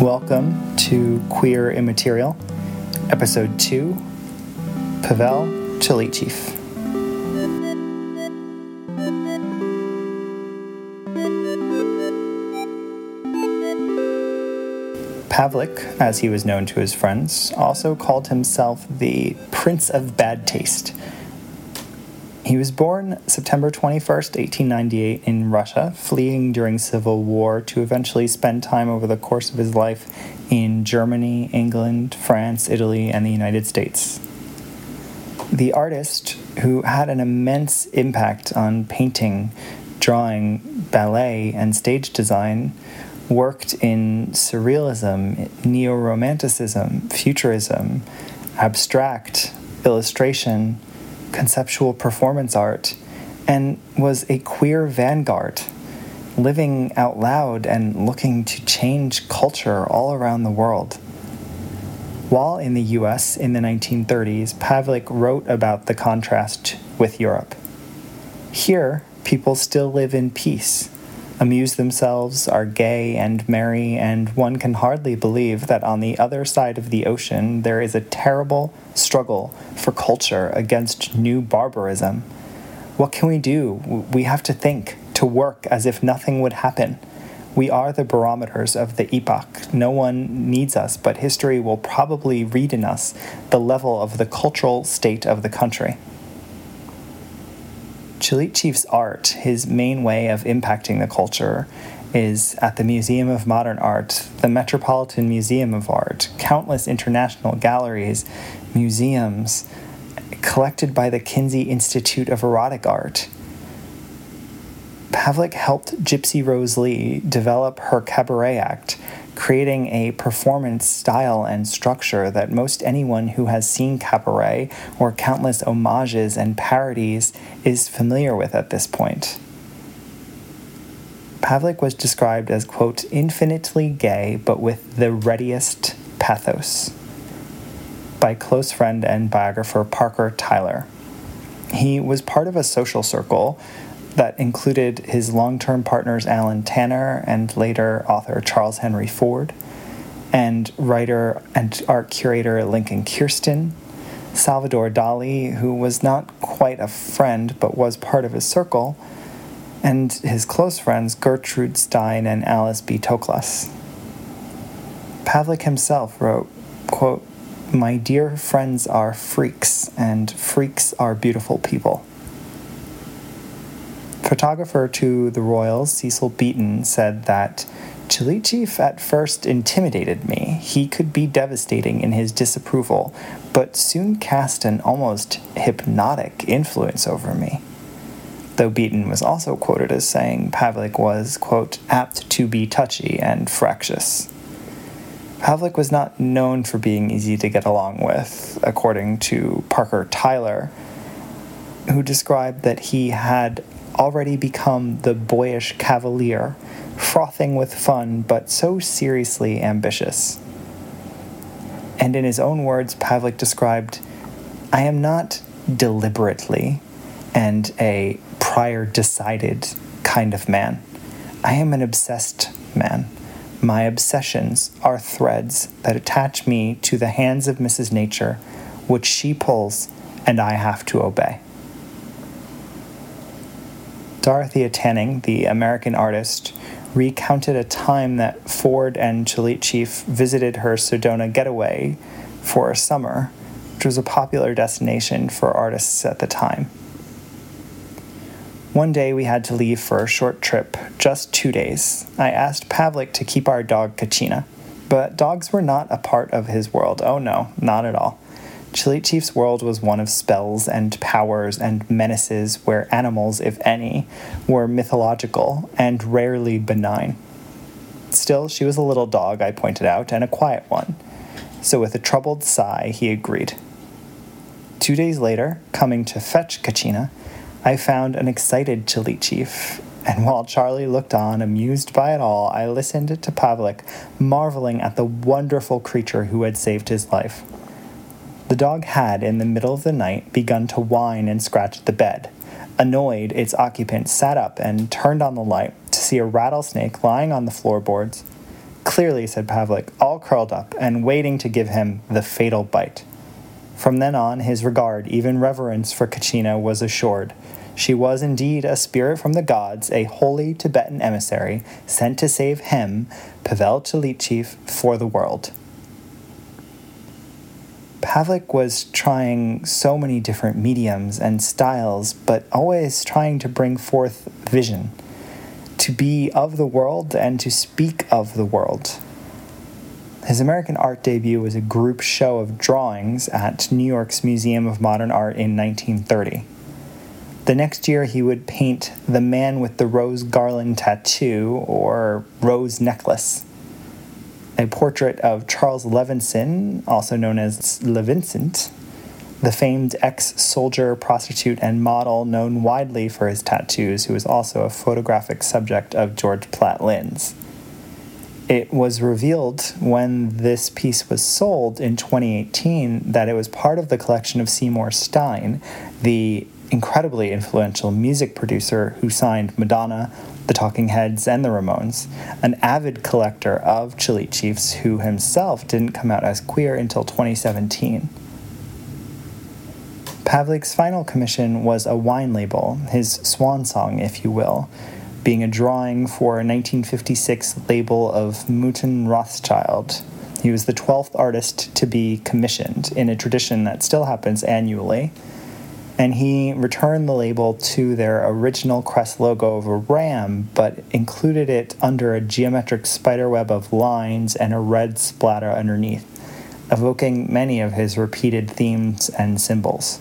Welcome to Queer Immaterial, Episode 2 Pavel Tchelitchew. Pavlik, as he was known to his friends, also called himself the Prince of Bad Taste. He was born September 21st, 1898, in Russia, fleeing during civil war to eventually spend time over the course of his life in Germany, England, France, Italy, and the United States. The artist, who had an immense impact on painting, drawing, ballet, and stage design, worked in surrealism, neo romanticism, futurism, abstract, illustration, conceptual performance art, and was a queer vanguard, living out loud and looking to change culture all around the world. While in the US in the 1930s, Pavlik wrote about the contrast with Europe. Here, people still live in peace amuse themselves, are gay and merry, and one can hardly believe that on the other side of the ocean there is a terrible struggle for culture against new barbarism. What can we do? We have to think, to work as if nothing would happen. We are the barometers of the epoch. No one needs us, but history will probably read in us the level of the cultural state of the country. Tchelitchew's art, his main way of impacting the culture, is at the Museum of Modern Art, the Metropolitan Museum of Art, countless international galleries, museums, collected by the Kinsey Institute of Erotic Art. Pavlik helped Gypsy Rose Lee develop her cabaret act, creating a performance style and structure that most anyone who has seen cabaret or countless homages and parodies is familiar with at this point. Pavlik was described as, quote, infinitely gay, but with the readiest pathos by close friend and biographer Parker Tyler. He was part of a social circle that included his long term partners Allen Tanner and later author Charles Henry Ford, and writer and art curator Lincoln Kirstein, Salvador Dali, who was not quite a friend but was part of his circle, and his close friends Gertrude Stein and Alice B. Toklas. Pavlik himself wrote, quote, My dear friends are freaks, and freaks are beautiful people. Photographer to the Royals, Cecil Beaton, said that Tchelitchew at first intimidated me. He could be devastating in his disapproval, but soon cast an almost hypnotic influence over me. Though Beaton was also quoted as saying Pavlik was, quote, apt to be touchy and fractious. Pavlik was not known for being easy to get along with, according to Parker Tyler, who described that he had already become the boyish cavalier, frothing with fun but so seriously ambitious. And in his own words, Pavlik described, I am not deliberately and a priori decided kind of man. I am an obsessed man. My obsessions are threads that attach me to the hands of Mrs. Nature, which she pulls and I have to obey. Dorothea Tanning, the American artist, recounted a time that Ford and Tchelitchew visited her Sedona getaway for a summer, which was a popular destination for artists at the time. One day we had to leave for a short trip, just two days. I asked Pavlik to keep our dog Kachina, but dogs were not a part of his world. Oh no, not at all. Tchelitchew's world was one of spells and powers and menaces where animals, if any, were mythological and rarely benign. Still, she was a little dog, I pointed out, and a quiet one. So, with a troubled sigh, he agreed. Two days later, coming to fetch Kachina, I found an excited Tchelitchew, and while Charlie looked on, amused by it all, I listened to Pavlik, marveling at the wonderful creature who had saved his life. The dog had, in the middle of the night, begun to whine and scratch at the bed. Annoyed, its occupant sat up and turned on the light to see a rattlesnake lying on the floorboards. clearly, said Pavlik, all curled up and waiting to give him the fatal bite. From then on, his regard, even reverence for Kachina, was assured. She was indeed a spirit from the gods, a holy Tibetan emissary sent to save him, Pavel Tchelitchew, for the world. Pavlik was trying so many different mediums and styles, but always trying to bring forth vision, to be of the world and to speak of the world. His American art debut was a group show of drawings at New York's Museum of Modern Art in 1930. The next year, he would paint The Man with the Rose Garland Tattoo or Rose Necklace a portrait of Charles Levinson, also known as Levincent, the famed ex soldier, prostitute, and model known widely for his tattoos, who was also a photographic subject of George Platt Lynes. It was revealed when this piece was sold in 2018 that it was part of the collection of Seymour Stein, the incredibly influential music producer who signed Madonna, the Talking Heads, and the Ramones, an avid collector of Tchelitchews who himself didn't come out as queer until 2017. Pavlik's final commission was a wine label, his swan song, if you will, being a drawing for a 1956 label of Mouton Rothschild. He was the 12th artist to be commissioned in a tradition that still happens annually and he returned the label to their original crest logo of a ram, but included it under a geometric spiderweb of lines and a red splatter underneath, evoking many of his repeated themes and symbols.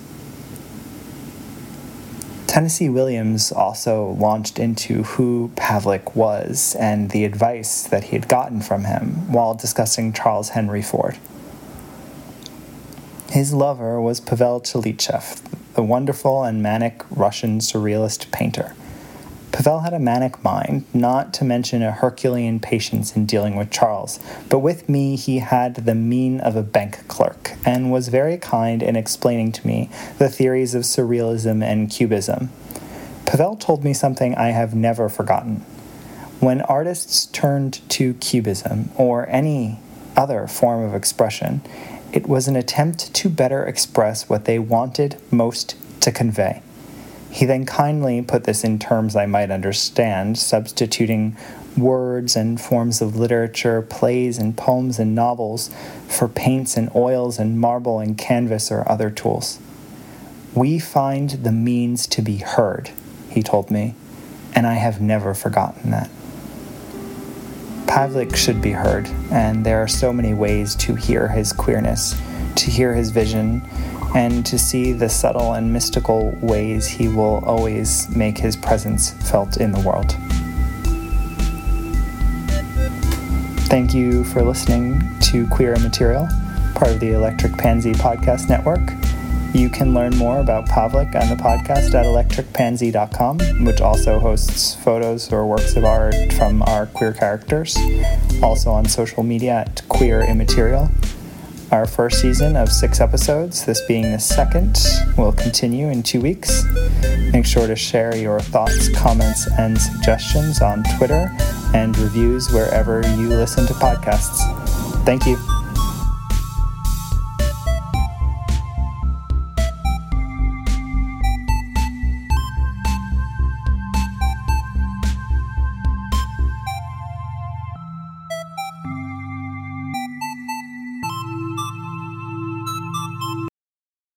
Tennessee Williams also launched into who Pavlik was and the advice that he had gotten from him while discussing Charles Henry Ford. His lover was Pavel Tchelitchew, the wonderful and manic Russian surrealist painter. Pavel had a manic mind, not to mention a Herculean patience in dealing with Charles, but with me he had the mien of a bank clerk, and was very kind in explaining to me the theories of surrealism and cubism. Pavel told me something I have never forgotten. When artists turned to cubism, or any other form of expression, it was an attempt to better express what they wanted most to convey. He then kindly put this in terms I might understand, substituting words and forms of literature, plays and poems and novels for paints and oils and marble and canvas or other tools. We find the means to be heard, he told me, and I have never forgotten that. Pavlik should be heard, and there are so many ways to hear his queerness, to hear his vision, and to see the subtle and mystical ways he will always make his presence felt in the world. Thank you for listening to Queer Immaterial, part of the Electric Pansy Podcast Network. You can learn more about Pavlik and the podcast at electricpansy.com, which also hosts photos or works of art from our queer characters. Also on social media at Queer Immaterial. Our first season of six episodes, this being the second, will continue in two weeks. Make sure to share your thoughts, comments, and suggestions on Twitter and reviews wherever you listen to podcasts. Thank you.